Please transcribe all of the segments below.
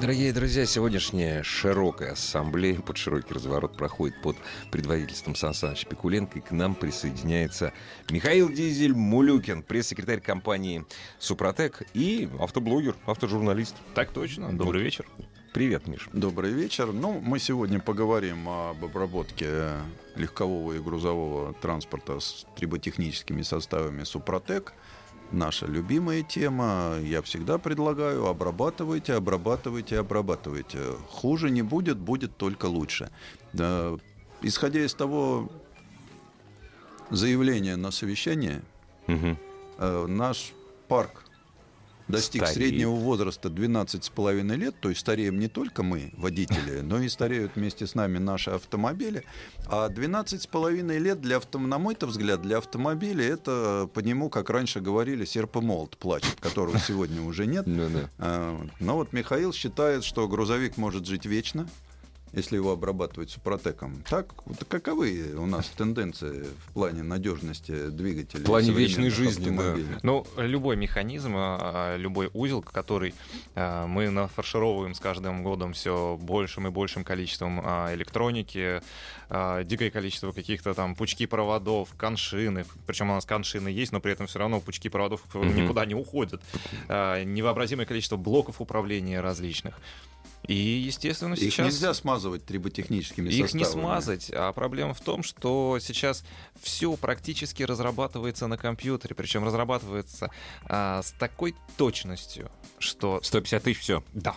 Дорогие друзья, сегодняшняя широкая ассамблея под широкий разворот проходит под предводительством Сан Саныча Пикуленко. И к нам присоединяется Михаил Дизель-Мулюкин, пресс-секретарь компании «Супротек» и автоблогер, автожурналист. Так точно. Добрый вечер. Привет, Миш. Добрый вечер. Ну, мы сегодня поговорим об обработке легкового и грузового транспорта с триботехническими составами «Супротек». Наша любимая тема. Я всегда предлагаю обрабатывайте, обрабатывайте, обрабатывайте. Хуже не будет, будет только лучше. Да, исходя из того заявления на совещание, э, наш парк достиг Стареет. среднего возраста 12,5 лет, то есть стареем не только мы, водители, но и стареют вместе с нами наши автомобили. А 12,5 лет, для авто... на мой-то взгляд, для автомобиля это по нему, как раньше говорили, серп и молот плачет, которого сегодня уже нет. Ну-да. А, Но вот Михаил считает, что грузовик может жить вечно, если его обрабатывать супротеком. Так, вот каковы у нас тенденции в плане надежности двигателя? В плане вечной жизни, да. Ну, любой механизм, а, любой узел, который а, мы нафаршировываем с каждым годом все большим и большим количеством а, электроники, а, дикое количество каких-то там пучки проводов, коншины. Причем у нас коншины есть, но при этом все равно пучки проводов никуда не уходят. А, Невообразимое количество блоков управления различных. И, естественно, Их сейчас... нельзя смазывать триботехническими Их не составами. смазать, а проблема в том, что сейчас все практически разрабатывается на компьютере, причем разрабатывается а, с такой точностью, что 150 тысяч, все. да,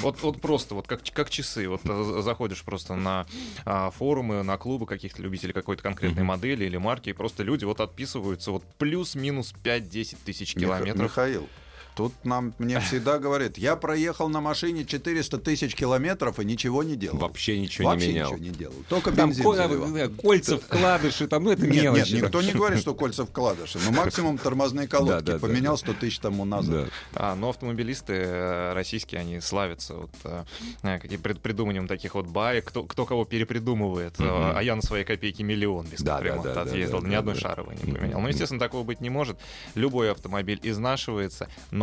вот, вот просто вот как, как часы, вот э, заходишь просто на а, форумы, на клубы каких-то любителей какой-то конкретной Мгм. модели или марки, и просто люди вот отписываются вот плюс-минус 5-10 тысяч Миха- километров. Михаил, тут нам мне всегда говорят, я проехал на машине 400 тысяч километров и ничего не делал. Вообще ничего Вообще не менял. ничего не делал. Только Там бензин ко- заливал. да, кольца, вкладыши, там, ну это Нет, нет, мелочи. никто не говорит, что кольца вкладыши. Но максимум тормозные Да, колодки да, да, поменял да. 100 тысяч тому назад. Да. А, но автомобилисты э, российские, они славятся вот, э, э, каким пред- придуманием таких вот баек, кто, кто кого перепридумывает. Э, Мгм. А я на своей копейке миллион без Да, да, капремонта да, да, отъездил, да, ни да, одной да. шаровой не поменял. Ну, естественно, такого быть не может. Любой автомобиль изнашивается, но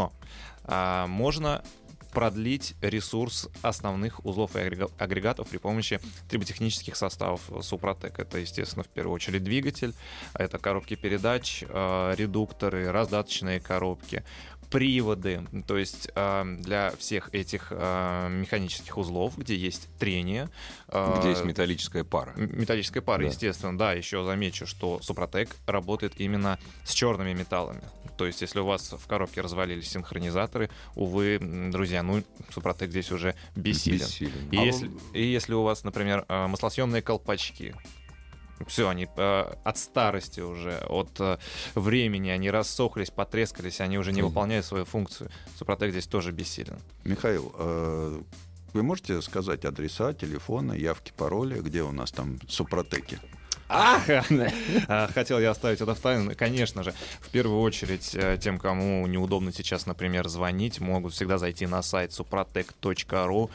а, можно продлить ресурс основных узлов и агрега- агрегатов при помощи триботехнических составов Супротек. Это, естественно, в первую очередь двигатель, это коробки передач, э, редукторы, раздаточные коробки, приводы, то есть э, для всех этих э, механических узлов, где есть трение, э, Где есть металлическая пара. Металлическая пара, Да. естественно, да. Еще замечу, что Супротек работает именно с черными металлами. То есть, если у вас в коробке развалились синхронизаторы, увы, друзья, ну, Супротек здесь уже бессилен. Бессилен. И, А если, и если у вас, например, маслосъемные колпачки, все, они э, от старости уже, от э, времени, они рассохлись, потрескались, они уже не выполняют свою функцию. Супротек здесь тоже бессилен. Михаил, э, вы можете сказать адреса, телефоны, явки, пароли, где у нас там супротеки? А, Хотел я оставить это в тайну. Конечно же, в первую очередь, э, тем, кому неудобно сейчас, например, звонить, могут всегда зайти на сайт suprotec.ru,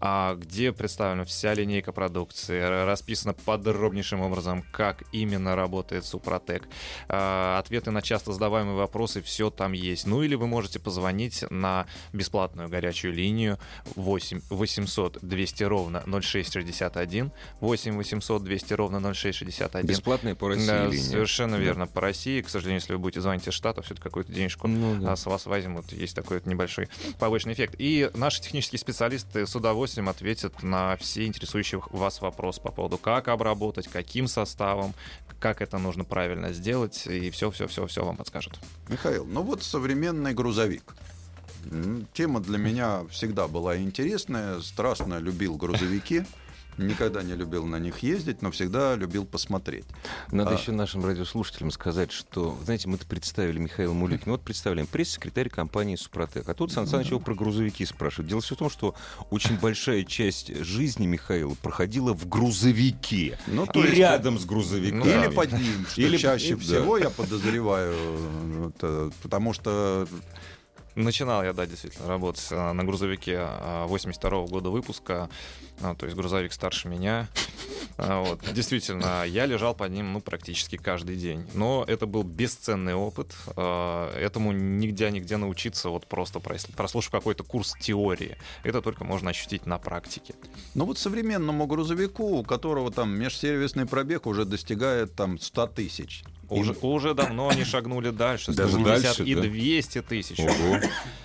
а, где представлена вся линейка продукции, расписано подробнейшим образом, как именно работает Супротек. А, Ответы на часто задаваемые вопросы, все там есть. Ну или вы можете позвонить на бесплатную горячую линию 8 800 200 ровно 0661, 8 800 200 ровно 0661. Бесплатная по России Да, линия. совершенно Да. верно. По России, к сожалению, если вы будете звонить из Штатов, все-таки какую-то денежку Ну да. а, с вас возьмут. Есть такой вот небольшой побочный эффект. И наши технические специалисты с удовольствием ответят на все интересующие вас вопросы по поводу, как обработать, каким составом, как это нужно правильно сделать, и все-все-все-все вам подскажут. Михаил, ну вот современный грузовик. Тема для меня всегда была интересная. Страстно любил грузовики. Никогда не любил на них ездить, но всегда любил посмотреть. Надо А- еще нашим радиослушателям сказать, что, знаете, мы-то представили Михаила Мулюкина. Вот представляем, пресс-секретарь компании «Супротек». А тут Сан Саныч его про грузовики спрашивает. Дело все в том, что очень большая часть жизни Михаила проходила в грузовике. Ну, И то есть- рядом с грузовиком. Или под ним, что Или- чаще да. всего, я подозреваю, э, потому что Начинал я, да, действительно, работать а, на грузовике а, 82 года выпуска, а, то есть грузовик старше меня. А, Вот. Действительно, я лежал под ним ну, практически каждый день. Но это был бесценный опыт. А, Этому нигде, нигде научиться, вот просто прос- прослушав какой-то курс теории. Это только можно ощутить на практике. Ну вот современному грузовику, у которого там межсервисный пробег уже достигает там 100 тысяч. Уже, уже давно они шагнули дальше. Даже 150 дальше, и да? 200 тысяч. Ого.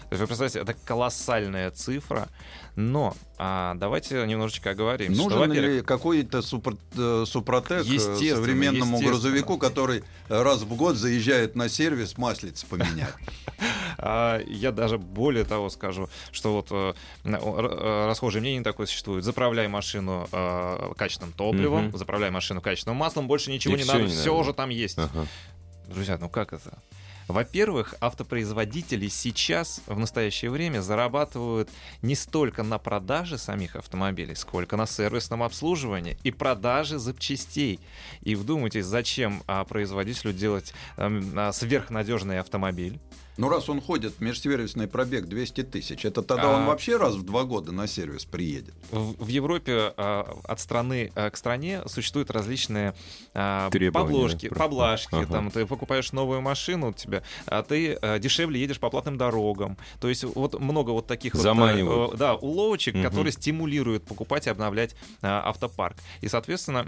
То есть вы представляете, это колоссальная цифра. Но а, давайте немножечко оговоримся. что, Нужен во-первых, ли какой-то супер, э, супротек э, Естественно, современному естественно. грузовику, который раз в год заезжает на сервис маслиц поменять? А, я даже более того скажу, что вот э, расхожее мнение такое существует. Заправляй машину качественным топливом, заправляй машину качественным маслом, больше ничего не надо, все уже там есть. Друзья, ну как это? Во-первых, автопроизводители сейчас, в настоящее время, зарабатывают не столько на продаже самих автомобилей, сколько на сервисном обслуживании и продаже запчастей. И вдумайтесь, зачем а, производителю делать эм, а, сверхнадежный автомобиль? Ну, раз он ходит, межсервисный пробег 200 тысяч, это тогда он А. вообще раз в два года на сервис приедет. В, в Европе а, от страны а, к стране существуют различные а, подложки, поблажки. ага. Там ты покупаешь новую машину, у тебя, а ты а, дешевле едешь по платным дорогам. То есть вот много вот таких вот, Заманивают. э, да, уловочек, Мгм. которые стимулируют покупать и обновлять а, автопарк. И, соответственно, а,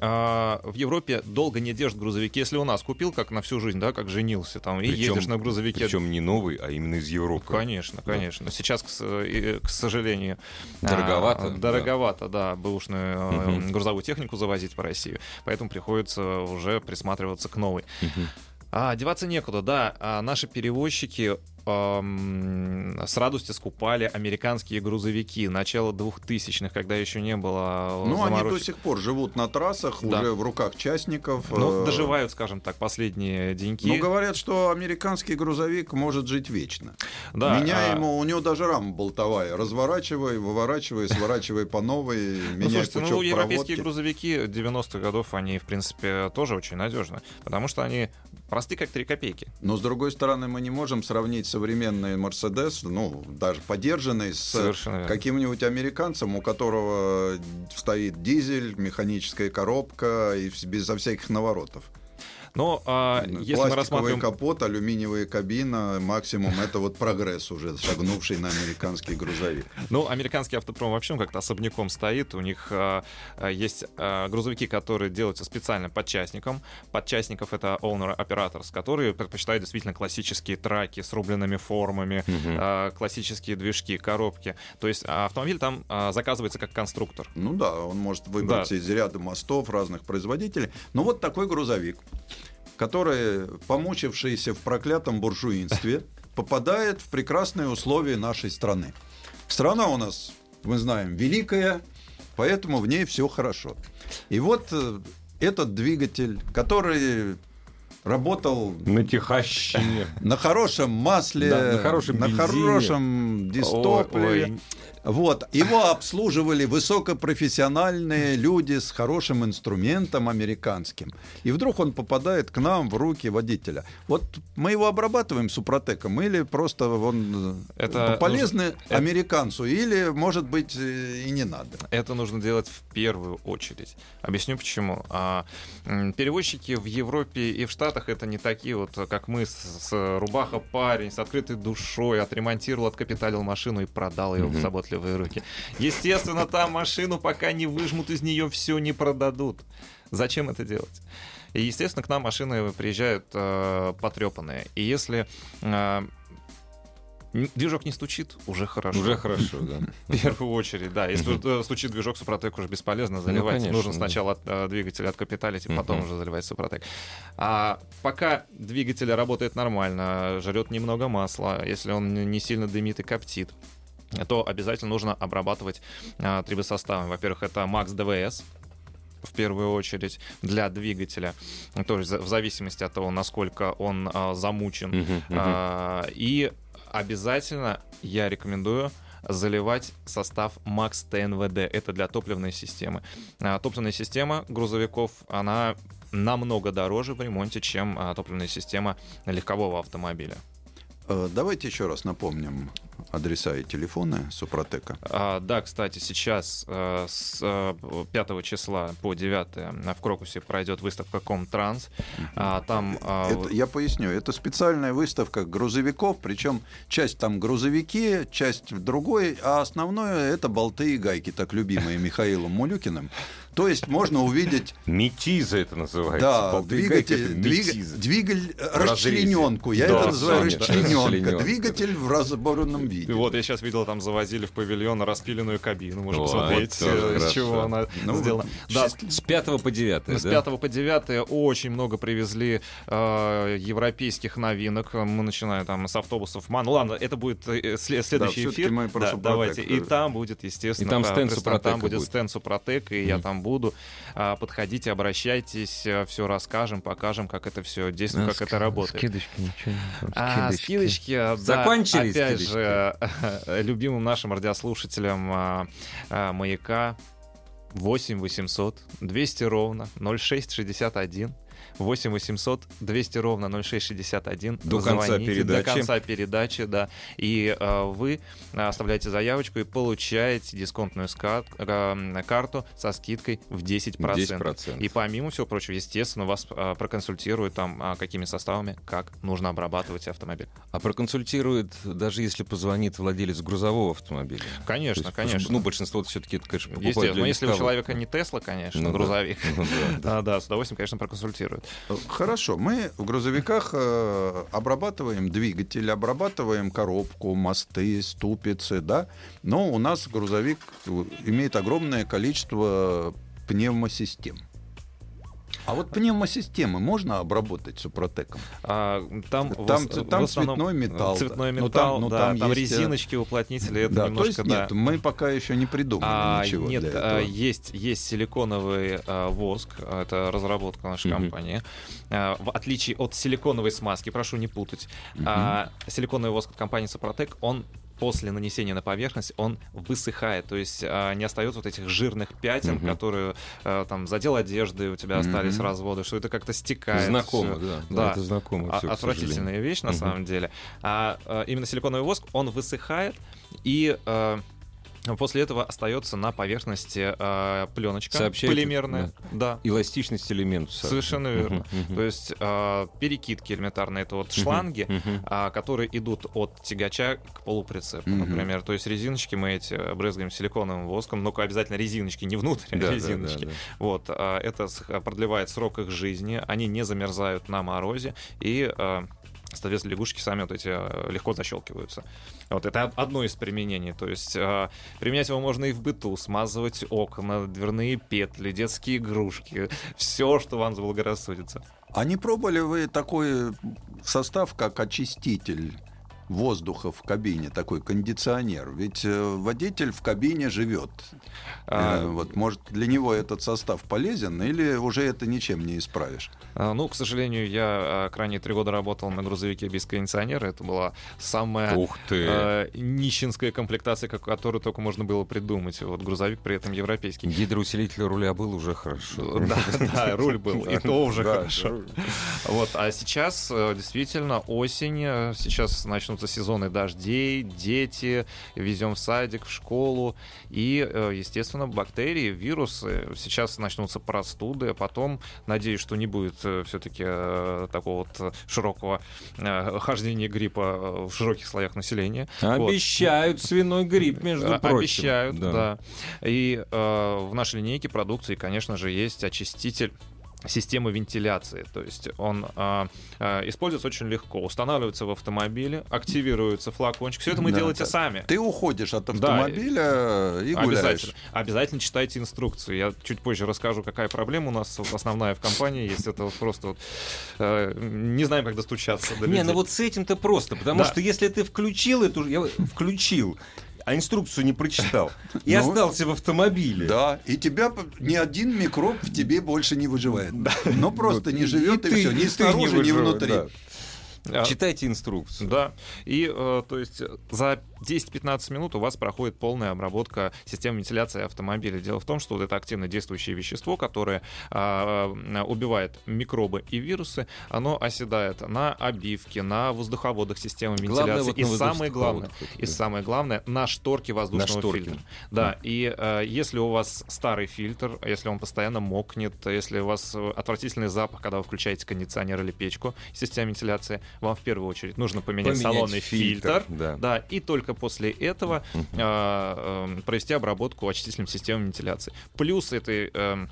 в Европе долго не держат грузовики. Если у нас купил, как на всю жизнь, да, как женился, там, и Причем- едешь на грузовике. Причем не новый, а именно из Европы. Конечно, конечно. Сейчас, к, и, к сожалению, Дороговато, а, дороговато, да, бэушную э, Мгм. грузовую технику завозить в Россию. Поэтому приходится уже присматриваться к новой. Мгм. А, деваться некуда, да. А наши перевозчики ам, с радостью скупали американские грузовики начала 2000-х, когда еще не было э, Ну, они до заморочек. сих пор живут на трассах, Да. уже в руках частников. Ну, э, доживают, скажем так, последние деньки. Ну, говорят, что американский грузовик может жить вечно. да, Меняй а, ему, у него даже рама болтовая. Разворачивай, выворачивай, сворачивай по новой, Ну, меняй слушайте, пучок ну, европейские проводки. грузовики 90-х годов, они, в принципе, тоже очень надежны, потому что они просты, как 3 копейки. Но, с другой стороны, мы не можем сравнить современный Мерседес, ну, даже подержанный, с каким-нибудь американцем, у которого стоит дизель, механическая коробка и безо всяких наворотов. Но а, если мы рассматриваем... капот, алюминиевая кабина, максимум это вот прогресс уже, шагнувший на американский грузовик. Ну, американский автопром вообще как-то особняком стоит. У них а, а, есть а, грузовики, которые делаются специально под частником. Под частников это owner operators, которые предпочитают действительно классические траки с рубленными формами, Мгм. а, классические движки, коробки. То есть а, автомобиль там а, заказывается как конструктор. Ну да, он может выбрать Да. из ряда мостов разных производителей. Но вот такой грузовик, который, помучившийся в проклятом буржуинстве, попадает в прекрасные условия нашей страны. Страна у нас, мы знаем, великая, поэтому в ней все хорошо. И вот э, этот двигатель, который работал На Техащине. на хорошем масле, Да, на хорошем на бензине. хорошем дистопливе. Ой, Вот. Его обслуживали высокопрофессиональные люди с хорошим инструментом американским. И вдруг он попадает к нам в руки водителя. Вот мы его обрабатываем супротеком, или просто он э, Это полезный нужно- это- американцу, или, может быть, э, и не надо. Это нужно делать в первую очередь. Объясню почему. А, перевозчики в Европе и в Штатах это не такие вот, как мы, с, с рубаха парень, с открытой душой, отремонтировал, откапиталил машину и продал ее в Мгм. Заботливые руки. Естественно, там машину, пока не выжмут из нее все, не продадут. Зачем это делать? И, естественно, к нам машины приезжают э, потрепанные. И если э, движок не стучит, уже хорошо. Уже хорошо, да. В первую очередь, да. Если э, стучит движок, Супротек уже бесполезно заливать. конечно, Нужно да. сначала от, э, двигатель откапиталить, и потом уже заливать Супротек. А пока двигатель работает нормально, жрет немного масла, если он не сильно дымит и коптит, то обязательно нужно обрабатывать а, трибосоставами. Во-первых, это Max DVS, в первую очередь для двигателя, то есть в зависимости от того, насколько он а, замучен. Мгм, мгм. А, и обязательно я рекомендую заливать состав Max ТНВД. Это для топливной системы. А, Топливная система грузовиков, она намного дороже в ремонте, чем а, топливная система легкового автомобиля. Э, Давайте еще раз напомним адреса и телефоны Супротека. А, да, кстати, сейчас э, с э, 5 числа по 9 в Крокусе пройдет выставка Комтранс. А, там а, Это, я поясню, это специальная выставка грузовиков, причем часть там грузовики, часть в другой, а основное это болты и гайки, так любимые Михаилом Мулюкиным. То есть можно увидеть Метиза это называется. да, двигатель, двиг- двигатель э, расчлененку. Я Да, это называю Саня, расчлененка. Двигатель в разборном виде. И вот я сейчас видел, там завозили в павильон распиленную кабину. Можно Вот, посмотреть, тоже э, из хорошо. чего она Ну, сделана. Да, С 5 по 9, С да? 5 по 9 очень много привезли э, европейских новинок. Мы начинаем там с автобусов МАН. Ну ладно, это будет э, сле- следующий всё-таки эфир. мы Да, Супротек, давайте. И да. там будет, естественно, И там да, стенд Супротека Там будет будет. стенд Супротек, и я там буду. А, Подходите, обращайтесь, все расскажем, покажем, как это все действует, как это работает. Скидочки, ничего не А, скидочки, да, Закончились опять скидочки? же, любимым нашим радиослушателям а, а, «Маяка» 8 800 200 ровно 0661 8 800 200 ровно 0661 До конца Звоните передачи. До конца передачи, да. И э, вы оставляете заявочку и получаете дисконтную скат- э, карту со скидкой в 10%. 10%. И помимо всего прочего, естественно, вас э, проконсультируют там, а, какими составами, как нужно обрабатывать автомобиль. А проконсультирует, даже если позвонит владелец грузового автомобиля. Конечно, есть, конечно. Ну, большинство все-таки, конечно, покупают Естественно, но если у человека не Тесла, конечно, Ну грузовик. Ну да, да. Да, да, с удовольствием, конечно, проконсультируют. Хорошо, мы в грузовиках э, обрабатываем двигатель, обрабатываем коробку, мосты, ступицы, да, но у нас грузовик э, имеет огромное количество пневмосистем. А вот пневмосистемы можно обработать супротеком? А, там в Там- в там основном цветной металл, Цветной. Ну, металл, там- ну, да, там там, есть, э, резиночки, уплотнители, это да, то немножко, есть нет, да. мы пока еще не придумали А, ничего нет, для а, этого. есть, есть силиконовый а, воск, это разработка нашей Мгм. компании. А, в отличие от силиконовой смазки, прошу не путать, а, силиконовый воск от компании Сопротек, он после нанесения на поверхность он высыхает, то есть а, не остается вот этих жирных пятен, Мгм. которые а, там задел одежды, у тебя остались Мгм. разводы, что это как-то стекает. Знакомо, всё. да. Да. Это знакомо. А- всё, отвратительная вещь на Мгм. самом деле. А, именно силиконовый воск, он высыхает и после этого остается на поверхности а, пленочка Сообщает, полимерная. Да. Эластичность элемента. Совершенно верно. То есть а, перекидки элементарные, это вот шланги, а, которые идут от тягача к полуприцепу, Мгм. например. То есть резиночки мы эти брызгаем силиконовым воском, но обязательно резиночки, не внутрь, а Да, да, резиночки. да, да. Вот, а, это продлевает срок их жизни, они не замерзают на морозе, и, а, соответственно, лягушки сами вот эти а, легко защелкиваются. Вот это одно из применений. То есть а, применять его можно и в быту, смазывать окна, дверные петли, детские игрушки, все, что вам заблагорассудится. А не пробовали вы такой состав, как очиститель воздуха в кабине, такой кондиционер? Ведь э, водитель в кабине живет. А, Э, вот, может, для него этот состав полезен, или уже это ничем не исправишь? А, Ну, к сожалению, я а, крайние три года работал на грузовике без кондиционера. Это была самая Ух ты. э, нищенская комплектация, которую только можно было придумать. Вот грузовик при этом европейский. Гидроусилитель руля был уже хорошо. Да, да, руль был, и то уже хорошо. Вот, а сейчас э, действительно осень, сейчас начнутся сезоны дождей, дети, везем в садик, в школу, и, э, естественно, бактерии, вирусы. Сейчас начнутся простуды, а потом, надеюсь, что не будет все-таки такого вот широкого э, хождения гриппа э, в широких слоях населения. Вот. Обещают свиной грипп, между А, прочим. Обещают, да. И э, в нашей линейке продукции, конечно же, есть очиститель системы вентиляции. То есть он э, э, используется очень легко. Устанавливается в автомобиле, активируется флакончик. Все это мы Да, делаете да. сами. Ты уходишь от Да, автомобиля и гуляешь. Обязательно. Обязательно читайте инструкцию. Я чуть позже расскажу, какая проблема у нас вот основная в компании есть. Это вот просто вот, э, не знаем, как достучаться до Не, людей. ну вот с этим-то просто, потому Да. что если ты включил эту, я включил, а инструкцию не прочитал. И Ну, остался в автомобиле. Да, и тебя ни один микроб в тебе больше не выживает. Ну просто не живет и, ты- все, и ни снаружи, ни выживай, внутри. да. А, Читайте инструкцию. Да, и э, то есть за 10-15 минут у вас проходит полная обработка системы вентиляции автомобиля. Дело в том, что вот это активно действующее вещество, которое а, а, убивает микробы и вирусы, оно оседает на обивке, на воздуховодах системы Главное, вентиляции. вот и на самое главное, и самое главное, на шторке воздушного шторке. фильтра. Да, и э, если у вас старый фильтр, если он постоянно мокнет, если у вас отвратительный запах, когда вы включаете кондиционер или печку, система вентиляции, вам в первую очередь нужно поменять, Поменять салонный фильтр, фильтр, да. и только после этого э, э, провести обработку очистительной системы вентиляции. Плюс этой э,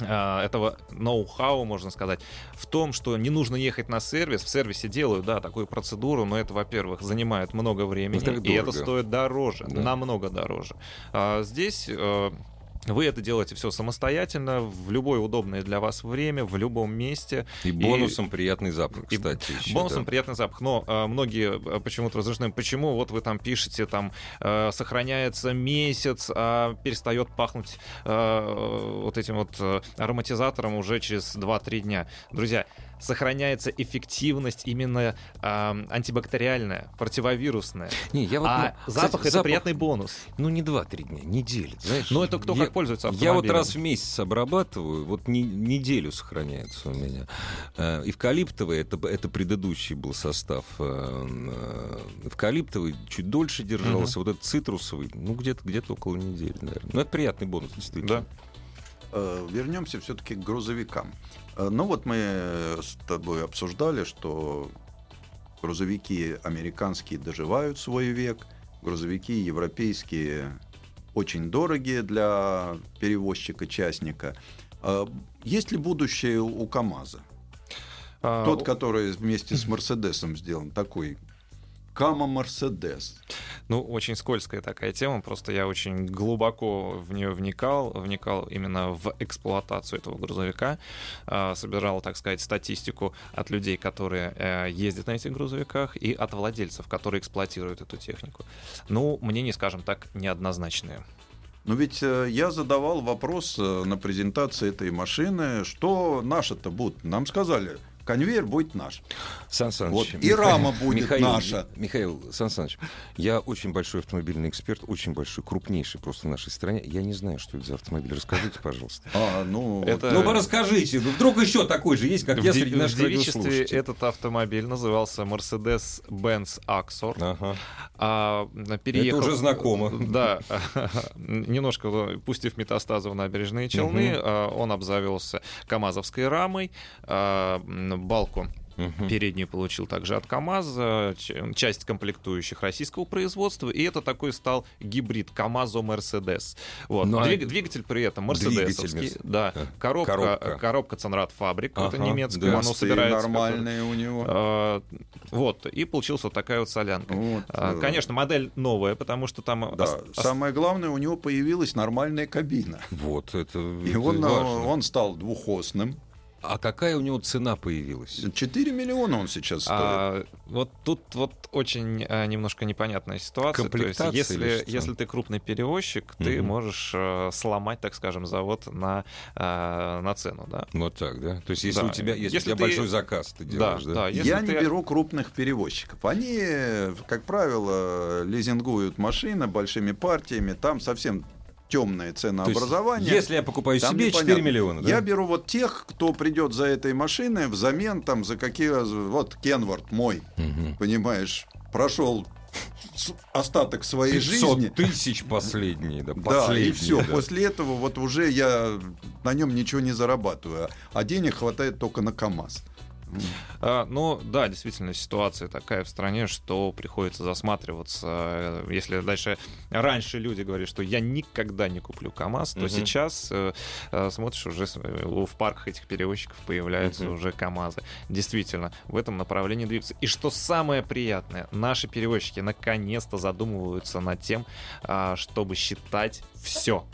этого ноу-хау, можно сказать, в том, что не нужно ехать на сервис. В сервисе делают, да, такую процедуру, но это, во-первых, занимает много времени, и это дорого. стоит дороже, Да. намного дороже. А здесь э, вы это делаете все самостоятельно, в любое удобное для вас время, в любом месте. И бонусом приятный запах, и кстати. еще, Бонусом да. приятный запах. Но э, многие э, почему-то разрешены. Почему вот вы там пишете, там э, сохраняется месяц, а перестает пахнуть э, вот этим вот э, ароматизатором уже через 2-3 дня. Друзья, сохраняется эффективность именно э, антибактериальная, противовирусная. Не, я вот, а ну, запах кстати, это приятный бонус. Ну, не 2-3 дня, неделю, знаешь. Но это кто Я- как пользуется Я вот автомобилем. раз в месяц обрабатываю, вот не- неделю сохраняется у меня. Э, Эвкалиптовый, это, это предыдущий был состав. э, э, Эвкалиптовый чуть дольше держался, вот этот цитрусовый, ну, где-то где около недели, наверное. Ну, это приятный бонус, действительно. Да. Э, Вернемся все-таки к грузовикам. Э, Ну вот мы с тобой обсуждали, что грузовики американские доживают свой век, грузовики европейские очень дорогие для перевозчика-частника. Э, Есть ли будущее у КАМАЗа? А, Тот, который вместе с Мерседесом сделан, такой Кама Мерседес. Ну, очень скользкая такая тема, просто я очень глубоко в нее вникал, вникал именно в эксплуатацию этого грузовика, а, собирал, так сказать, статистику от людей, которые э, ездят на этих грузовиках, и от владельцев, которые эксплуатируют эту технику. Ну, мнения, скажем так, неоднозначные. Но ведь э, я задавал вопрос э, на презентации этой машины, что наше-то будет. Нам сказали, конвейер будет наш. Сан Саныч, Вот, и рама будет Михаил, наша. Михаил Сан Саныч, я очень большой автомобильный эксперт, очень большой, крупнейший просто в нашей стране. Я не знаю, что это за автомобиль. Расскажите, пожалуйста. А, ну, Это- Ну, расскажите, ну, вдруг еще такой же есть, как в я среди в наших девичестве радиослушателей. этот автомобиль назывался Mercedes-Benz Axor. Ага. А, переехав, уже знакомо. Да, немножко пустив метастазы в набережные Челны, а, он обзавелся КАМАЗовской рамой, а, балку Мгм. переднюю получил также от КАМАЗа, ч- часть комплектующих российского производства, и это такой стал гибрид КАМАЗо-Мерседес. Вот. Ну, а Двиг- Двигатель при этом мерседесовский, да, а, коробка, коробка. коробка Ценрад Фабрик, это Ага, немецкая, да. оно собирается. нормальные у него. А, Вот, и получилась вот такая вот солянка. Вот, А, э, Конечно, модель новая, потому что там... Да, ос- самое главное, у него появилась нормальная кабина. Вот, это, И это он, э, важно. он стал двухосным. А какая у него цена появилась? 4 миллиона он сейчас стоит. А, вот тут вот очень а, немножко непонятная ситуация. То есть, если, если ты крупный перевозчик, ты Мгм. можешь э, сломать, так скажем, завод на, а, на цену, да? Вот так, да? То есть, если Да. у тебя, если Если у тебя ты- большой заказ, ты Да, делаешь, да? да. если Я не ты- беру крупных перевозчиков. Они, как правило, лизингуют машины большими партиями. Там совсем темное То есть, ценообразование. если я покупаю Там себе непонятно. 4 миллиона, да? Я беру вот тех, кто придет за этой машиной взамен там за какие... Вот Кенворд мой, Мгм. понимаешь, прошел остаток своей 500 жизни. тысяч последние, да, Да, и все. да. После этого вот уже я на нем ничего не зарабатываю, а денег хватает только на КАМАЗ. А, ну да, действительно, ситуация такая в стране, что приходится засматриваться. Э, Если дальше раньше люди говорили, что я никогда не куплю КАМАЗ, то Мгм. сейчас э, э, смотришь, уже в парках этих перевозчиков появляются Мгм. уже КАМАЗы. Действительно, в этом направлении двигаются. И что самое приятное, наши перевозчики наконец-то задумываются над тем, а, чтобы считать все.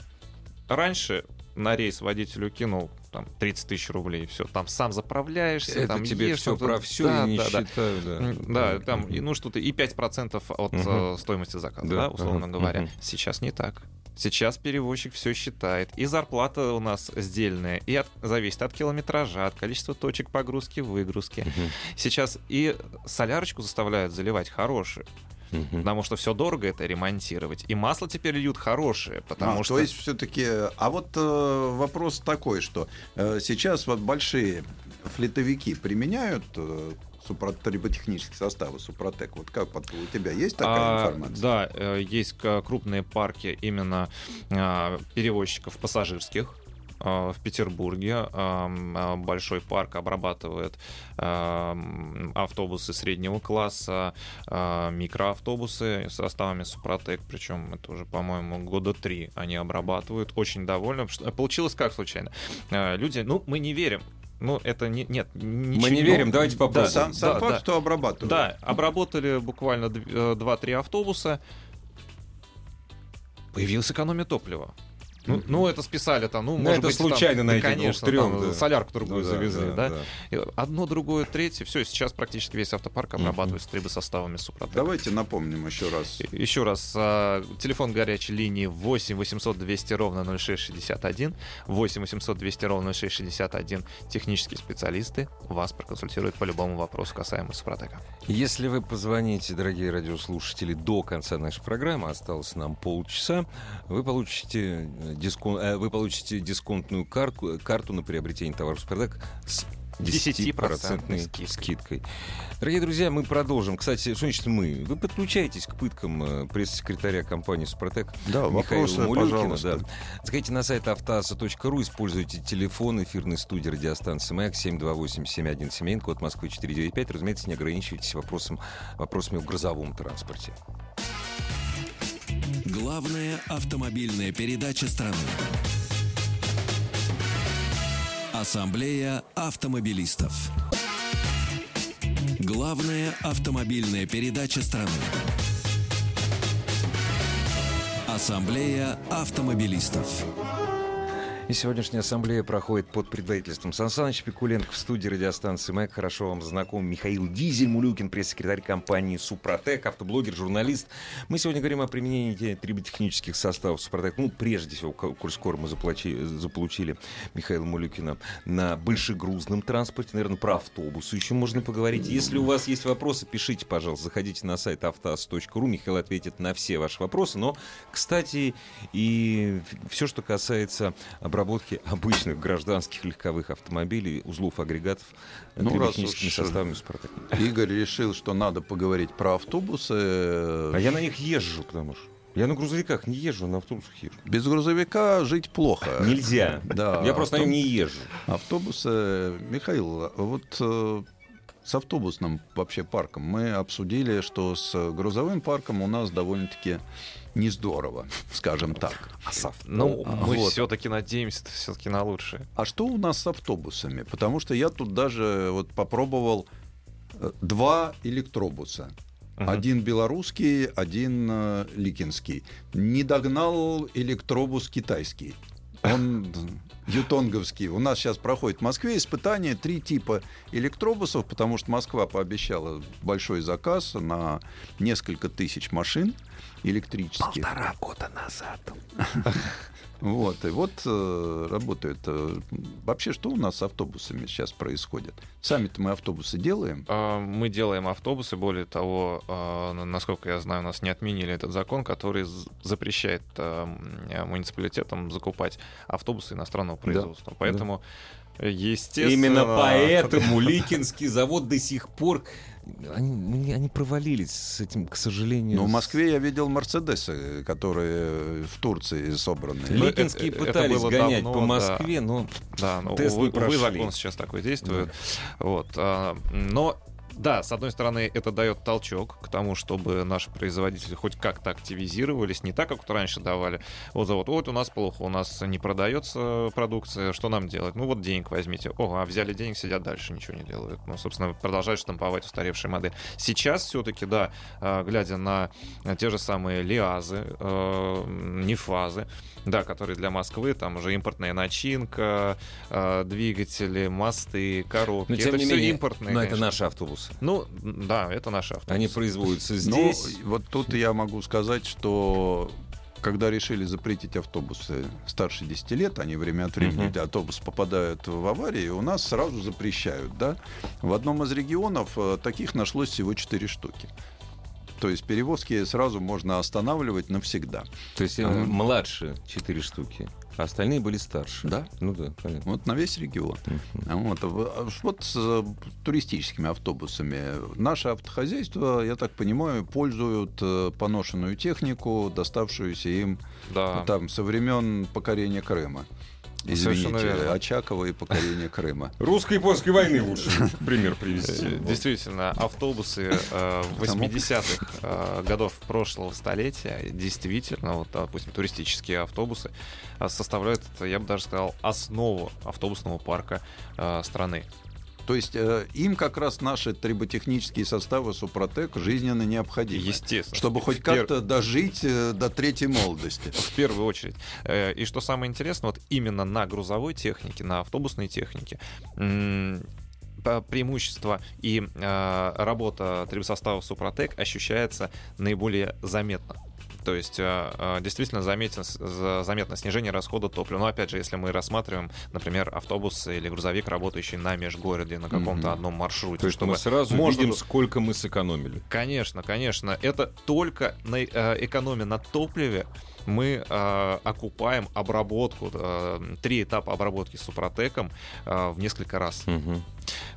Раньше на рейс водителю кинул там 30 тысяч рублей, все, там сам заправляешься, Это там тебе ешь, все про все да, и не да, да. считаю, да. М, Да, там, и, ну что-то, и 5% от э, стоимости заказа, Да, да, условно ага, говоря. мгм. Сейчас не так. Сейчас перевозчик все считает. И зарплата у нас сдельная, и от- зависит от километража, от количества точек погрузки, выгрузки. Мгм. Сейчас и солярочку заставляют заливать хорошую, Мгм. потому что все дорого это ремонтировать. И масло теперь льют хорошее, потому А, что... То есть все-таки... А вот э, вопрос такой, что э, сейчас вот большие флитовики применяют э, супро- триботехнические составы Супротек. Вот как у тебя есть такая А, информация? Да, э, есть крупные парки именно а, перевозчиков пассажирских. А, В Петербурге а, большой парк обрабатывает автобусы среднего класса, а, микроавтобусы с составами Супротек, причем это уже, по-моему, года три они обрабатывают. Очень довольны. Получилось как случайно? Люди, ну, мы не верим. Ну, это не, нет, ничего. не верим, давайте Да, попробуем. Сам, сам да, факт, да. что обрабатывают. Да, обработали буквально дв- э, 2-3 автобуса. Появилась экономия топлива. Ну, ну, это списали там, ну, Ну, может это быть, там- случайно на да, конечно, двух-трёх, там да. солярку другую Ну да, завезли, да, да. И Одно, другое, третье, все, сейчас практически весь автопарк обрабатывается трибосоставами Супротек. Давайте напомним еще раз. Еще раз, а, телефон горячей линии 8 800 200 ровно 0661, 8 800 200 ровно 0661. Технические специалисты вас проконсультируют по любому вопросу, касаемо Супротека. Если вы позвоните, дорогие радиослушатели, до конца нашей программы, осталось нам полчаса, вы получите, дискон- э, вы получите дисконтную карту, карту на приобретение товаров Супротек с 10% 10% скидкой. скидкой. Дорогие друзья, мы продолжим. Кстати, что значит мы? Вы подключаетесь к пыткам э, пресс-секретаря компании «Супротек» Да, Михаила вопросы, Мулюкина. пожалуйста. Да. Заходите на сайт автоаса.ру, используйте телефон эфирной студии радиостанции «Маяк» 728-7171, код Москвы 495. Разумеется, не ограничивайтесь вопросом, вопросами о грузовом транспорте. Главная автомобильная передача страны. Ассамблея автомобилистов. Главная автомобильная передача страны. Ассамблея автомобилистов. И сегодняшняя ассамблея проходит под предводительством Сан Саныч Пикуленко в студии радиостанции «Маяк». Хорошо вам знаком Михаил Дизель, Мулюкин, пресс-секретарь компании «Супротек», автоблогер, журналист. Мы сегодня говорим о применении триботехнических составов «Супротек». Ну, прежде всего, ко- коль скоро мы заплачи- заполучили Михаила Мулюкина на большегрузном транспорте. Наверное, про автобусы еще можно поговорить. Если у вас есть вопросы, пишите, пожалуйста. Заходите на сайт автоаз.ру. Михаил ответит на все ваши вопросы. Но, кстати, и все, что касается обработки обычных гражданских легковых автомобилей, узлов, агрегатов Ну, раз уж- составами «Супротек». Игорь решил, что надо поговорить про автобусы. А я на них езжу, потому что... Я на грузовиках не езжу, а на автобусах езжу. Без грузовика жить плохо. Нельзя. Да, Я просто на нем не езжу. Автобусы, Михаил, вот э, с автобусным вообще парком мы обсудили, что с грузовым парком у нас довольно-таки не здорово, скажем так. Ну, А, мы вот. все-таки надеемся все-таки на лучшее. А что у нас с автобусами? Потому что я тут даже вот попробовал э, два электробуса. Мгм. Один белорусский, один э, ликинский. Не догнал электробус китайский. Он ютонговский. У нас сейчас проходит в Москве испытание три типа электробусов, потому что Москва пообещала большой заказ на несколько тысяч машин электрических. года назад. Вот, и вот э, работают. э, вообще, что у нас с автобусами сейчас происходит? Сами-то мы автобусы делаем. А, Мы делаем автобусы, более того, а, на- насколько я знаю, у нас не отменили этот закон, который запрещает а, м, муниципалитетам закупать автобусы иностранного производства. Поэтому, э, естественно... Именно поэтому Ликинский завод до сих пор... Они, ну, они провалились с этим, к сожалению. Но в с- Москве я видел Мерседесы, которые в Турции собраны. Ну, Ликинские это- это пытались было гонять давно, по да. Москве, но Да, ну, Тест не увы, увы, прошли. закон сейчас такой действует. Вот, а, но да, с одной стороны, это дает толчок к тому, чтобы наши производители хоть как-то активизировались, не так, как раньше давали. Вот завод, вот у нас плохо, у нас не продается продукция, что нам делать? Ну вот денег возьмите. Ого, а взяли денег, сидят дальше, ничего не делают. Ну, собственно, продолжают штамповать устаревшие модели. Сейчас все-таки, да, а, глядя на те же самые лиазы, э, нефазы, да, которые для Москвы, там уже импортная начинка, э, двигатели, мосты, коробки. Но, тем это не все менее, импортные. Но это конечно. наши автобусы. Ну, да, это наши автобусы. Они производятся Ну, здесь. вот тут я могу сказать, что когда решили запретить автобусы старше 10 лет, они время от времени, Мгм. автобус попадают в аварии, у нас сразу запрещают, да. В одном из регионов э, таких нашлось всего 4 штуки. То есть перевозки сразу можно останавливать навсегда. То есть э, Мгм. младше 4 штуки, а остальные были старше. Да. Ну да, понятно. Вот на весь регион. Мгм. Вот, в- вот с э, туристическими автобусами. Наше автохозяйство, я так понимаю, пользуют э, поношенную технику, доставшуюся им Да. ну, там со времен покорения Крыма. Извините. Очакова и покорение Крыма. Русско-японской войны лучше пример привести. Э, Действительно, автобусы э, 80-х э, годов прошлого столетия, действительно, вот, допустим, туристические автобусы э, составляют, я бы даже сказал, основу автобусного парка э, страны. То есть э, им как раз наши триботехнические составы Супротек жизненно необходимы. Естественно. Чтобы хоть пер- как-то дожить э, до третьей молодости. В первую очередь. Э, И что самое интересное, вот именно на грузовой технике, на автобусной технике преимущество и э, работа трибосостава Супротек ощущается наиболее заметно. То есть э, э, действительно заметно, с- за- заметно снижение расхода топлива. Но опять же, если мы рассматриваем, например, автобус или грузовик, работающий на межгороде, на каком-то Мгм. одном маршруте, То есть чтобы мы сразу можно видим, сколько мы сэкономили. Конечно, конечно. Это только на э, экономия на топливе мы э, окупаем обработку, э, три этапа обработки супротеком э, в несколько раз. Мгм.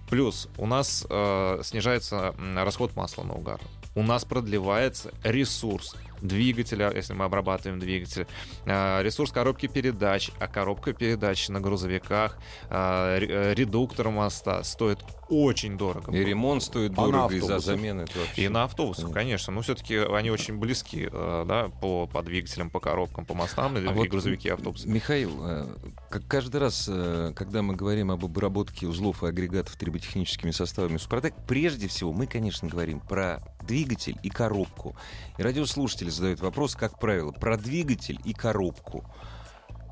Плюс у нас э, снижается расход масла на угар. У нас продлевается ресурс двигателя, если мы обрабатываем двигатель, э, ресурс коробки передач, а коробка передач на грузовиках, ре- э, редуктор моста стоит очень дорого. И ремонт стоит А дорого из-за замены. вообще- И на автобусах, Конечно. конечно. Ну, все-таки они очень близки, э, да, по, по двигателям, по коробкам, по мостам, и А вот, грузовики, и автобусы. Михаил, э, как каждый раз, когда мы говорим об обработке узлов и агрегатов триботехническими составами Супротек, прежде всего мы, конечно, говорим про двигатель и коробку. И радиослушатели задают вопрос, как правило, про двигатель и коробку.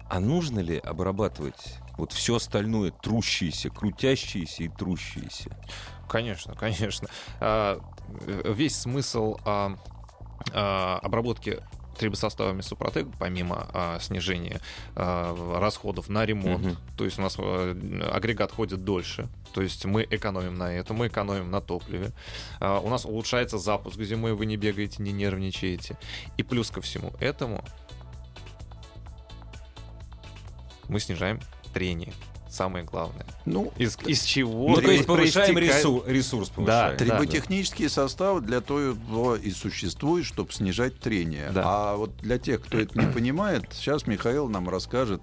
А нужно ли обрабатывать вот все остальное, трущееся, крутящееся и трущееся? Конечно, конечно. А, э, Весь смысл а, а, обработки трибосоставами Супротек, помимо а, снижения а, расходов на ремонт, Мгм. то есть у нас э, агрегат ходит дольше, то есть мы экономим на этом, мы экономим на топливе, А, у нас улучшается запуск зимой, вы не бегаете, не нервничаете. И плюс ко всему этому мы снижаем трение. Самое главное. Ну, Из, из чего Ну, то есть проистекает- повышаем ресурс, ресурс повышаем. Да, Триботехнические составы для того и существуют, чтобы снижать трение. Да. А вот для тех, кто это не понимает, сейчас Михаил нам расскажет,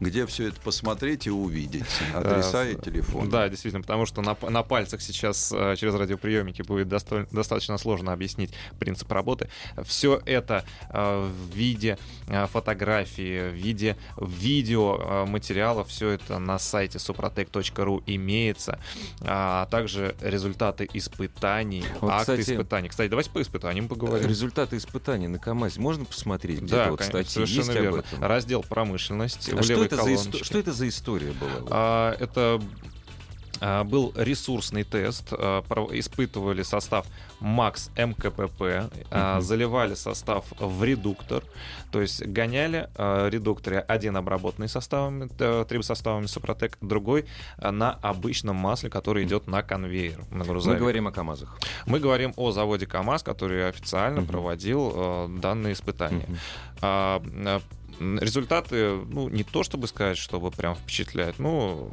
где все это посмотреть и увидеть. Адреса и телефон. Да, действительно, потому что на, на пальцах сейчас э, через радиоприемники будет досто- достаточно сложно объяснить принцип работы. Все это э, в виде э, фотографии, в виде видео материалов, все это на сайте suprotec.ru имеется, а также результаты испытаний, Вот, акты кстати, испытаний. Кстати, давайте по испытаниям поговорим. Результаты испытаний на КАМАЗе можно посмотреть? Да, вот конечно, статьи совершенно есть верно. Раздел промышленность А что это, за колоночке. что это за история была? А, Это а, был ресурсный тест, а, испытывали состав МАКС МКПП, Мгм. заливали состав в редуктор, то есть гоняли редукторе один обработанный составами, э, трибосоставами Супротек, другой на обычном масле, который идет на конвейер, на Мы говорим о КАМАЗах. Мы говорим о заводе КАМАЗ, который официально Мгм. проводил э, данные испытания. Мгм. Результаты, ну, не то чтобы сказать, чтобы прям впечатляют. Ну,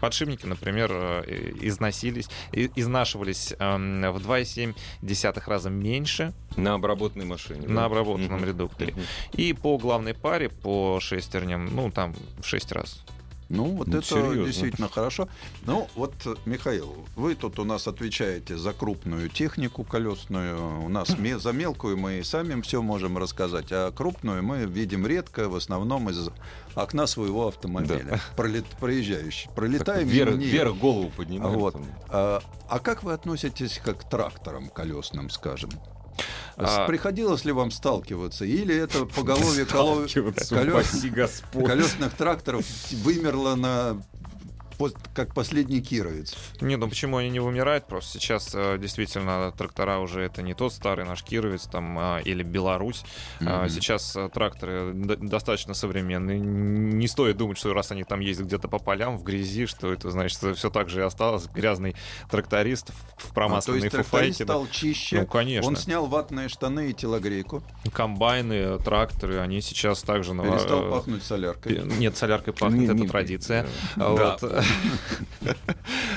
подшипники, например, э, износились, изнашивались эм, в 2,7 раза меньше На обработанной машине. да? на обработанном Мгм. редукторе. Мгм. И по главной паре, по шестерням, ну, там в 6 раз. Ну, вот Ну, это серьезно. действительно хорошо. Ну, вот, Михаил, вы тут у нас отвечаете за крупную технику колесную. У нас за мелкую мы и сами все можем рассказать, а крупную мы видим редко, в основном из окна своего автомобиля. Пролет- проезжающий. Пролетаем вверх, мимо неё. вверх голову поднимаем. Вот. А, а как вы относитесь как к тракторам колесным, скажем? А- Приходилось ли вам сталкиваться? Или это поголовье коло- колес- колесных тракторов вымерло на как последний кировец? Не, ну почему они не вымирают? Просто сейчас э, действительно трактора уже это не тот старый наш Кировец там а, или Беларусь. Мгм. сейчас э, тракторы достаточно современные. Не стоит думать, что раз они там ездят где-то по полям в грязи, что это значит, все так же и осталось. Грязный тракторист в- в А, то промасленной есть тракторист фуфайке. да. стал чище. Ну, конечно. Он снял ватные штаны и телогрейку. Комбайны, тракторы, они сейчас также... на- Перестал э, пахнуть соляркой. Нет, соляркой пахнет, Не- это не- традиция. Да. Вот.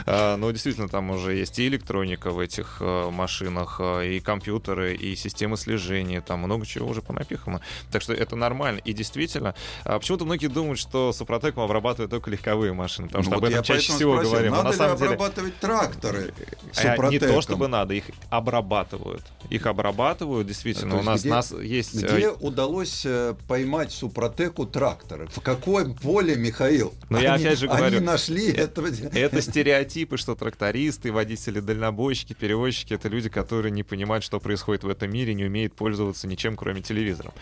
А, Ну, действительно, там уже есть и электроника в этих э, машинах, э, и компьютеры, и системы слежения, там много чего уже понапихано. Так что это нормально. И действительно, а, почему-то многие думают, что Супротеком обрабатывает только легковые машины, потому что Ну, об вот этом чаще всего говорим. А Надо на ли обрабатывать тракторы не то, чтобы надо, их обрабатывают. Их обрабатывают, действительно. У нас, есть... Где удалось э, поймать Супротеку тракторы? В каком поле, Михаил? Ну, я опять же говорю, Они нашли этого... Это стереотипы, что трактористы, водители, дальнобойщики, перевозчики — это люди, которые не понимают, что происходит в этом мире, не умеют пользоваться ничем, кроме телевизора.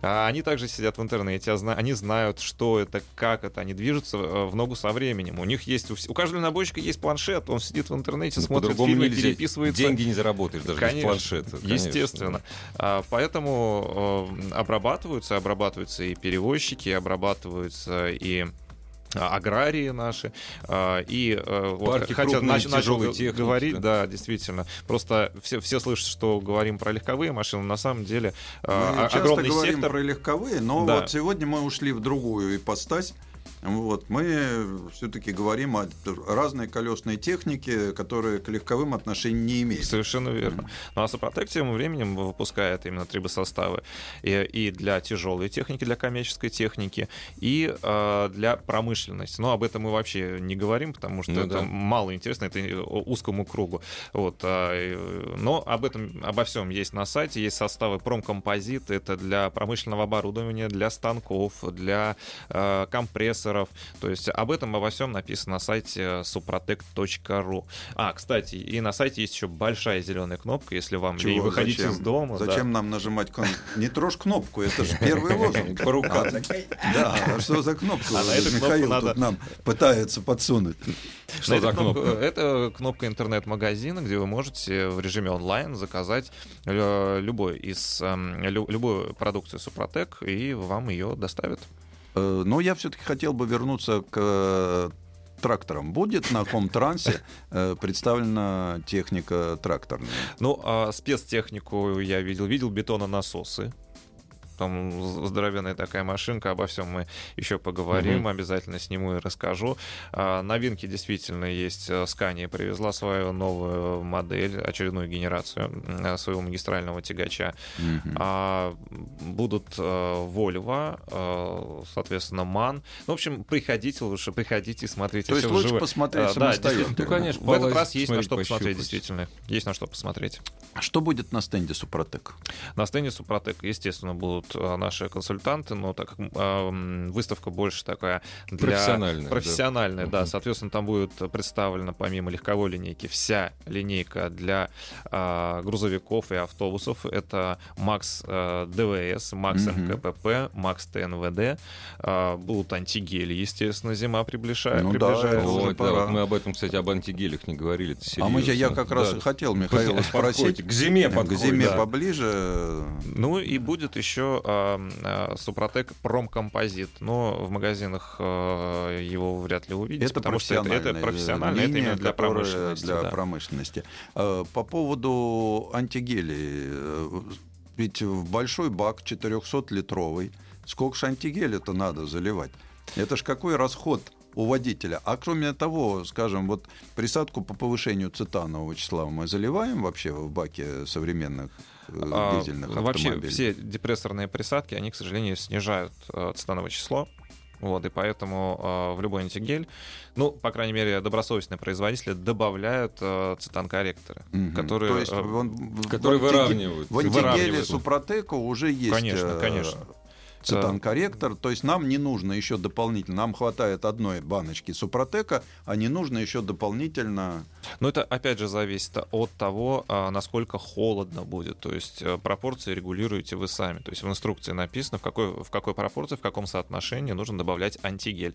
Они также сидят в интернете, а они знают, что это, как это, они движутся э, в ногу со временем. У них есть, у, каждого дальнобойщика есть планшет, он сидит в интернете, Ну, смотрит фильмы, нельзя. переписывается. Деньги не заработаешь даже без Конечно, планшета. конечно. Естественно. А, Поэтому э, обрабатываются, обрабатываются и перевозчики, обрабатываются и аграрии наши а, и э, вот Парки хотя нач- начал техники, говорить, да. да, действительно. Просто все, все слышат, что говорим про легковые машины, на самом деле Мы а, часто огромный говорим сектор. про легковые, но Да. вот сегодня мы ушли в другую ипостась. Вот, мы все-таки говорим о разной колесной технике, которая к легковым отношений не имеет. Совершенно верно. Ну а Супротек тем временем выпускает именно трибосоставы и, и для тяжелой техники, для коммерческой техники, и э, для промышленности. Но об этом мы вообще не говорим, потому что Ну это да. мало интересно, это узкому кругу. Вот, а, но об этом, обо всем есть на сайте, есть составы промкомпозит, это для промышленного оборудования, для станков, для э, компрессоров. То есть об этом обо всем написано на сайте suprotec.ru. А, кстати, и на сайте есть еще большая зеленая кнопка, если вам Чего? лень выходить Зачем? из дома. да. Зачем нам нажимать кон... Не трожь кнопку, это же первый лозунг. По рукам. Да, а что за кнопка? А кнопку Михаил тут нам пытается подсунуть. Что за кнопка? Это кнопка интернет-магазина, где вы можете в режиме онлайн заказать э, любой из эм, лю- любую продукцию Супротек, и вам ее доставят. Э, Но я все-таки хотел бы вернуться к э, тракторам. Будет на Комтрансе э, представлена техника тракторная? Ну, а спецтехнику я видел. Видел бетононасосы. Там здоровенная такая машинка, обо всем мы еще поговорим, Мгм. обязательно сниму и расскажу. А, новинки действительно есть. Э, Scania привезла свою новую модель, очередную генерацию м, своего магистрального тягача. А, будут э, Volvo, э, соответственно, MAN. Ну, в общем, приходите лучше, приходите и смотрите. То есть лучше вживую. посмотреть А, да, самостоятельно. действительно. Ну, конечно, В этот раз есть на посмотреть, что посмотреть, пощупать. действительно. Есть на что посмотреть. Что будет на стенде Супротек? На стенде Супротек, естественно, будут э, наши консультанты, но так как э, м, выставка больше такая для... Профессиональная, да. Профессиональная, да. Мгм. Соответственно, там будет представлена помимо легковой линейки вся линейка для э, грузовиков и автобусов. Это Макс ДВС, Макс. МКПП, Макс ТНВД. Будут антигели, естественно, зима приближает. Ну да, приближается. уже Вот, да, пора. вот мы об этом, кстати, об антигелях не говорили. А мы, я, я как раз Да. и хотел Михаила Подходите, спросить. К зиме К подходит, зиме да. поближе. Ну и будет еще э, э, Супротек Промкомпозит, но в магазинах э, его вряд ли увидите, Это потому что это, это профессионально, это именно для промышленности. Для да. промышленности. Э, По поводу антигелей. Ведь в большой бак 400-литровый, сколько же антигеля-то надо заливать? Это ж какой расход у водителя. А кроме того, скажем, вот присадку по повышению цитанового числа мы заливаем вообще в баке современных э, А, дизельных Вообще автомобилей? все депрессорные присадки, они, к сожалению, снижают э, цитановое число. Вот, и поэтому э, в любой антигель, ну, по крайней мере, добросовестные производители добавляют э, цитан-корректоры, Мгм. которые... То есть э, он в- Которые в выравнивают. В антигеле Выравнивают. Супротека уже есть Конечно, э, конечно. Цитан-корректор. То есть нам не нужно еще дополнительно. Нам хватает одной баночки Супротека, а не нужно еще дополнительно... Но это, опять же, зависит от того, а, насколько холодно будет. То есть э, пропорции регулируете вы сами. То есть в инструкции написано, в какой, в какой пропорции, в каком соотношении нужно добавлять антигель.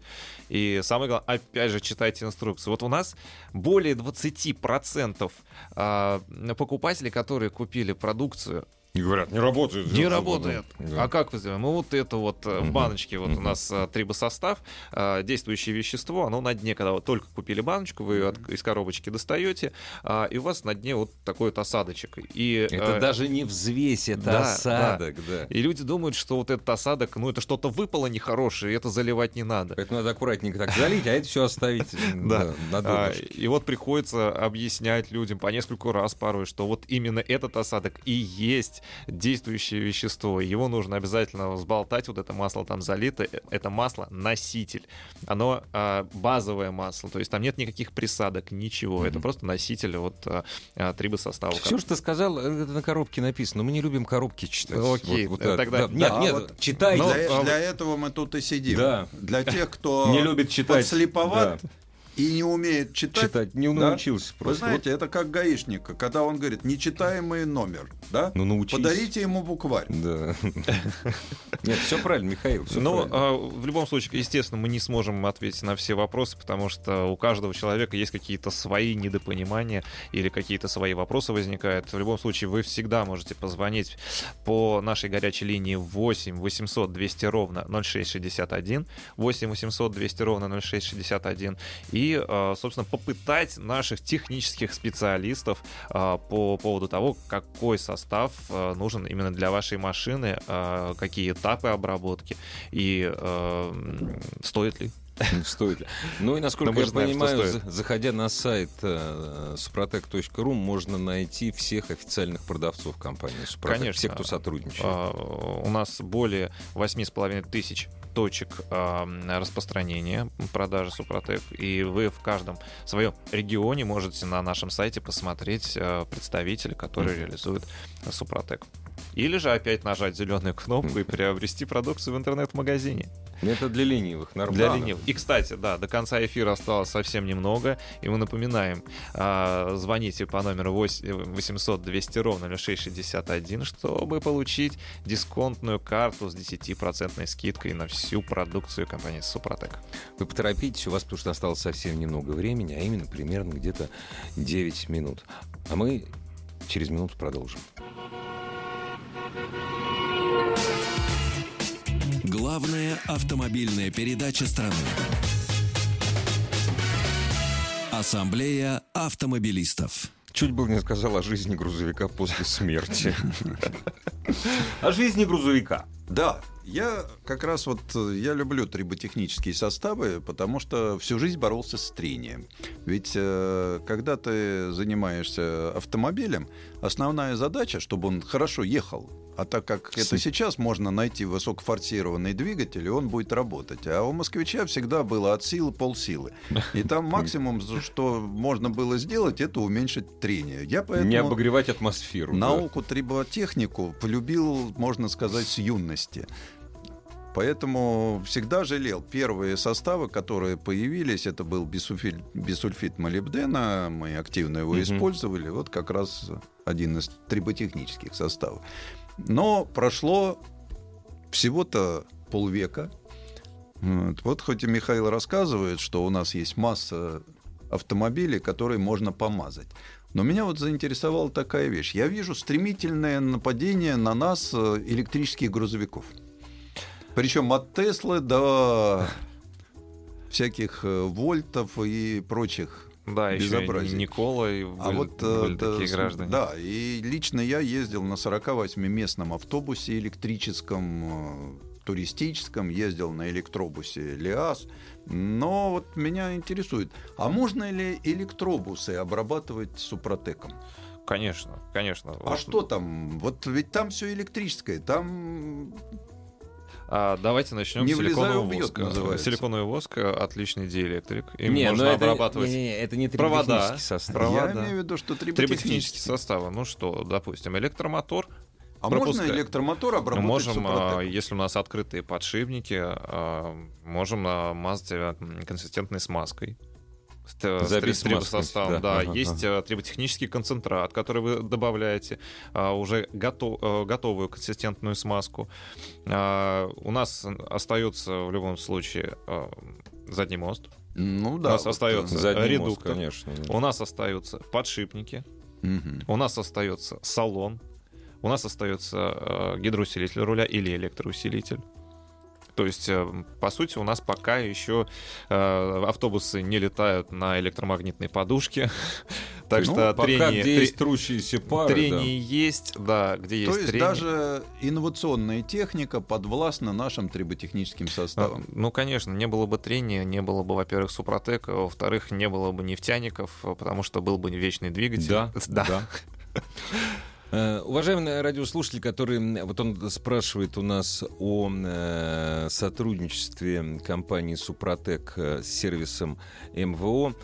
И самое главное, опять же, читайте инструкцию. Вот у нас более 20% а, покупателей, которые купили продукцию, И говорят, не работает. не работает. Да. А как вы сделаем? Мы вот это вот э, в баночке, вот у Мгм. нас э, трибосостав, э, действующее вещество, оно на дне, когда вы только купили баночку, вы ее от- из коробочки достаете, а, и у вас на дне вот такой вот осадочек. И, Это э, даже не взвесь, это да, осадок, да. и люди думают, что вот этот осадок, ну это что-то выпало нехорошее, и это заливать не надо. Поэтому надо аккуратненько так залить, а это все оставить Да. да, на А, донышке. и вот приходится объяснять людям по нескольку раз порой, что вот именно этот осадок и есть действующее вещество. Его нужно обязательно взболтать, вот это масло там залито. Э, Это масло носитель. Оно а, базовое масло, то есть там нет никаких присадок, ничего. Это просто носитель вот а, а, трибосостава. Все, что ты сказал, это на коробке написано. Но мы не любим коробки читать. Окей, Вот- вот э, тогда- Да, Нет, да, нет, вот- читай. Для, для этого мы тут и сидим. Да. Для тех, кто Не любит читать. подслеповат и не умеет читать. Читать не да? научился Вы просто. знаете, это как гаишник, когда он говорит, нечитаемый номер, да? Ну, научись. Подарите ему букварь. Да. Нет, все правильно, Михаил. Ну, а, в любом случае, естественно, мы не сможем ответить на все вопросы, потому что у каждого человека есть какие-то свои недопонимания или какие-то свои вопросы возникают. В любом случае, вы всегда можете позвонить по нашей горячей линии 8 800 200 ровно 0661, 8 800 200 ровно 0661, и, а, собственно, попытать наших технических специалистов а, по поводу того, какой состав а, нужен именно для вашей машины, какие этапы обработки и стоит ли. Не стоит. Ну и насколько Но я знаем, понимаю, заходя на сайт э, suprotec.ru, можно найти всех официальных продавцов компании Супротек. Конечно. Все, кто сотрудничает. У нас более 8,5 тысяч точек распространения продажи Супротек, и вы в каждом своем регионе можете на нашем сайте посмотреть а, представителя, который реализует Супротек. Или же опять нажать зеленую кнопку и приобрести продукцию в интернет-магазине. Это для ленивых, Для нормально. ленивых. И, кстати, да, до конца эфира осталось совсем немного, и мы напоминаем, а, звоните по номеру 800 200 ровно 0661, чтобы получить дисконтную карту с 10% скидкой на всю продукцию компании Супротек. Вы поторопитесь, у вас потому что осталось совсем немного времени, а именно примерно где-то 9 минут. А мы через минуту продолжим. Главная автомобильная передача страны. Ассамблея автомобилистов. Чуть было не сказал о жизни грузовика после смерти. О жизни грузовика. Да, я как раз вот я люблю триботехнические составы, потому что всю жизнь боролся с трением. Ведь э, когда ты занимаешься автомобилем, основная задача, чтобы он хорошо ехал. А так как это сейчас можно найти высокофорсированный двигатель, и он будет работать. А у москвича всегда было от силы полсилы. И там максимум, что можно было сделать, это уменьшить трение. Я поэтому... Не обогревать атмосферу. да. Науку триботехнику полюбил, можно сказать, с юности. Поэтому всегда жалел. Первые составы, которые появились, это был бисульфит, бисульфит молибдена. Мы активно его Мгм. использовали. Вот как раз один из триботехнических составов. Но прошло всего-то полвека. Вот. вот хоть и Михаил рассказывает, что у нас есть масса автомобилей, которые можно помазать. Но меня вот заинтересовала такая вещь. Я вижу стремительное нападение на нас э, электрических грузовиков. Причем от Теслы до всяких э, вольтов и прочих. Да, еще и Безобразие. Никола и А были, вот э, были да, такие граждане. Да, и лично я ездил на 48-местном автобусе электрическом, э, туристическом, ездил на электробусе ЛиАЗ. Но вот меня интересует, а можно ли электробусы обрабатывать супротеком? Конечно, конечно. А Вот что там? Вот ведь там все электрическое, там А, давайте начнем Не с силиконового убьет, воска. называется. Силиконовый воск э, отличный диэлектрик. Им Не, можно но это, обрабатывать не, не, это не провода. состав. Провода. Я имею в виду, что триботехнические триботехнический. составы. Ну что, допустим, электромотор. А пропускай. можно электромотор Мы обработать можем, а, супротеком? если у нас открытые подшипники, а, можем намазать э, консистентной смазкой. С, т- с Забить три- с смазкой, трибосоставом, да. да. Ага, Есть э, триботехнический концентрат, который вы добавляете, а, уже готов- э, готовую консистентную смазку. А, У нас остается в любом случае э, задний мост. Ну у да. нас вот, остается э, Задний мост, редуктор. конечно. У нас остаются подшипники, мгм. у нас остается салон, у нас остается э, гидроусилитель руля или электроусилитель. То есть, э, по сути, у нас пока еще э, автобусы не летают на электромагнитной подушке. Так Ну, что пока трение, где есть трущиеся пары, трение есть, да, где есть То есть трение. даже инновационная техника подвластна нашим триботехническим А, составам. Ну, конечно, не было бы трения, не было бы, во-первых, супротека, во-вторых, не было бы нефтяников, э, потому что был бы вечный двигатель. Да, да. да. Э, Уважаемый радиослушатель, который вот он спрашивает у нас о э, сотрудничестве компании Супротек э, с сервисом МВО.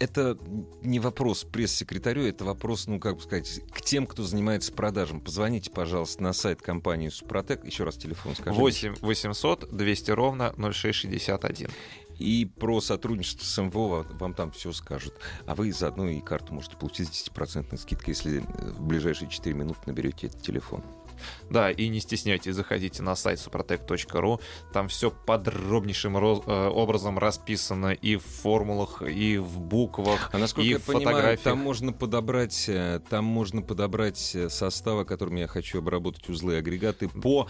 Это не вопрос пресс-секретарю, это вопрос, ну, как бы сказать, к тем, кто занимается продажем. Позвоните, пожалуйста, на сайт компании Супротек. Еще раз телефон скажите. 8 800 200 ровно 0661. И про сотрудничество с МВО вам там все скажут. А вы заодно и карту можете получить с 10% скидкой, если э, в ближайшие 4 минуты наберете этот телефон. Да, и не стесняйтесь, заходите на сайт suprotec.ru. Там все подробнейшим ро- э, образом расписано и в формулах, и в буквах, А насколько и я в понимаю, фотографиях. там можно подобрать, э, там можно подобрать составы, которыми я хочу обработать узлы и агрегаты по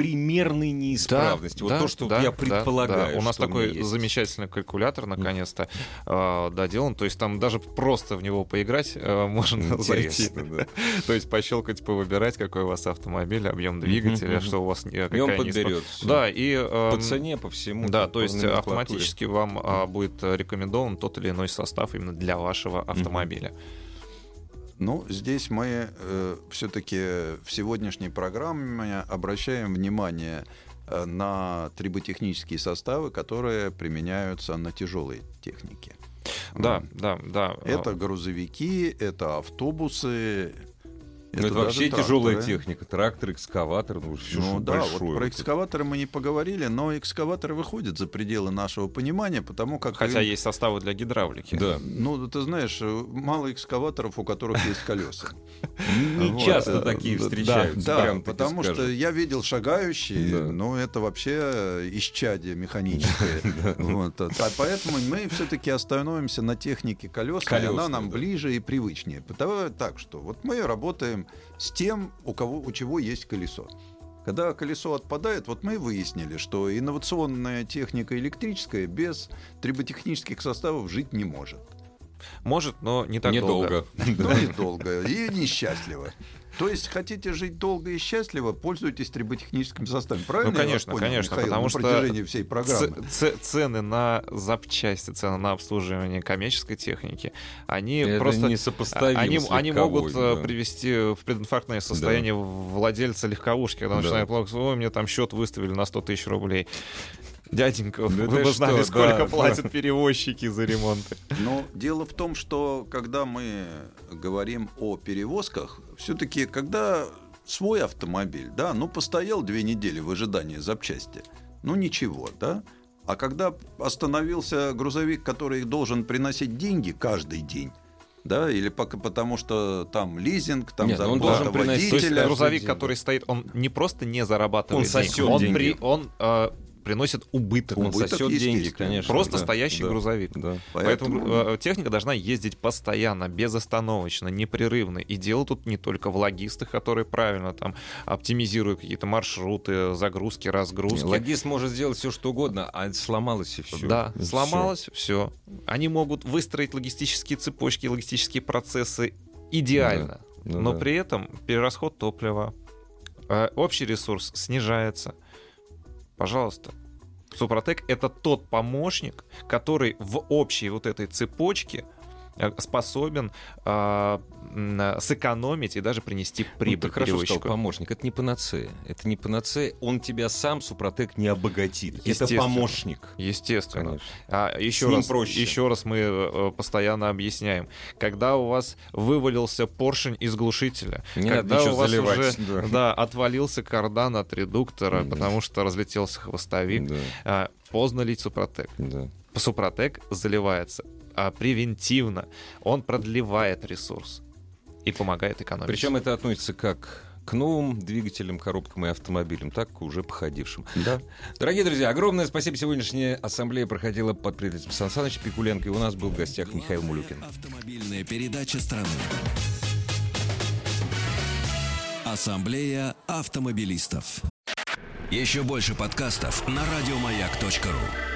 примерной неисправности. вот да, то, что да, я да, предполагаю. да. У нас что у меня такой есть. замечательный калькулятор, наконец-то, э, доделан. То есть там даже просто в него поиграть э, можно зайти. Интересно, да. То есть пощелкать, повыбирать, какой у вас автомобиль, объем двигателя, что у вас... э, И он неисправ- подберет. Да, и... э, По цене, по всему. Да, то есть автоматически вам а, будет рекомендован тот или иной состав именно для вашего автомобиля. Ну, здесь мы все-таки в сегодняшней программе обращаем внимание э, на триботехнические составы, которые применяются на тяжелой технике. Да, да, да. Это грузовики, это автобусы. Ну, это даже вообще тракторы. тяжелая техника. Трактор, экскаватор, ну, всё, Ну да, большое. вот про экскаваторы мы не поговорили, но экскаваторы выходят за пределы нашего понимания, потому как... Хотя есть составы для гидравлики. Да. Ну, ты знаешь, э, мало экскаваторов, у которых есть колеса. Не Вот, часто э, такие встречаются. Да, потому что я видел шагающие, но это вообще э, исчадие механическое. Вот, Поэтому мы все-таки остановимся на технике колес, и она нам ближе и привычнее. Потому так что вот мы работаем с тем, у кого у чего есть колесо. Когда колесо отпадает, вот мы выяснили, что инновационная техника электрическая без триботехнических составов жить не может. Может, но не так долго. Недолго. Ну и долго, и несчастливо. То есть хотите жить долго и счастливо, пользуйтесь триботехническим составом. Правильно? Ну, конечно, понял, конечно, Михаил, потому на что протяжении всей программы. Цены на запчасти, цены на обслуживание коммерческой техники, они Это просто... несопоставимо Они, они могут э, да. привести в прединфарктное состояние владельца легковушки, когда Да. начинает плакать, ой, мне там счет выставили на 100 тысяч рублей. Дяденька, Да вы ты бы знали, что, сколько да, платят перевозчики за ремонты. Но дело в том, что когда мы говорим о перевозках, все-таки когда свой автомобиль, да, ну постоял две недели в ожидании запчасти, ну ничего, да. А когда остановился грузовик, который должен приносить деньги каждый день, да, или пока, потому что там лизинг, там Нет, ну он должен приносить- То есть Водителя. грузовик, который стоит, он не просто не зарабатывает Он денег, сосет он, деньги. при- он э, приносит убыток. Он Убыток, сосет деньги, конечно. Просто да, стоящий да, грузовик. Да. Поэтому, э, техника должна ездить постоянно, безостановочно, непрерывно. И дело тут не только в логистах, которые правильно там оптимизируют какие-то маршруты, загрузки, разгрузки. Логист может сделать все, что угодно, а сломалось и все. Да, сломалось, все. Они могут выстроить логистические цепочки, логистические процессы идеально, Ну но да. при этом перерасход топлива, э, общий ресурс снижается. Пожалуйста. Супротек — это тот помощник, который в общей вот этой цепочке способен э, сэкономить и даже принести прибыль ну, ты хорошо сказал, помощник. Это не панацея. Это не панацея. Он тебя сам, Супротек, не обогатит. Это помощник. Естественно. Конечно. А, еще, раз, проще. еще раз мы э, постоянно объясняем. Когда у вас вывалился поршень из глушителя, Не надо когда ничего у вас заливать, уже да. да, отвалился кардан от редуктора, Да. потому что разлетелся хвостовик, Да, а, поздно лить Супротек. да. Супротек заливается а, превентивно. Он продлевает ресурс и помогает экономить. Причем это относится как к новым двигателям, коробкам и автомобилям, так и уже походившим. Да. Дорогие друзья, огромное спасибо. Сегодняшняя ассамблея проходила под председательством Сан Саныча Пикуленко, и у нас был в гостях Михаил Мулюкин. Автомобильная передача страны. Ассамблея автомобилистов. Еще больше подкастов на радиомаяк.ру.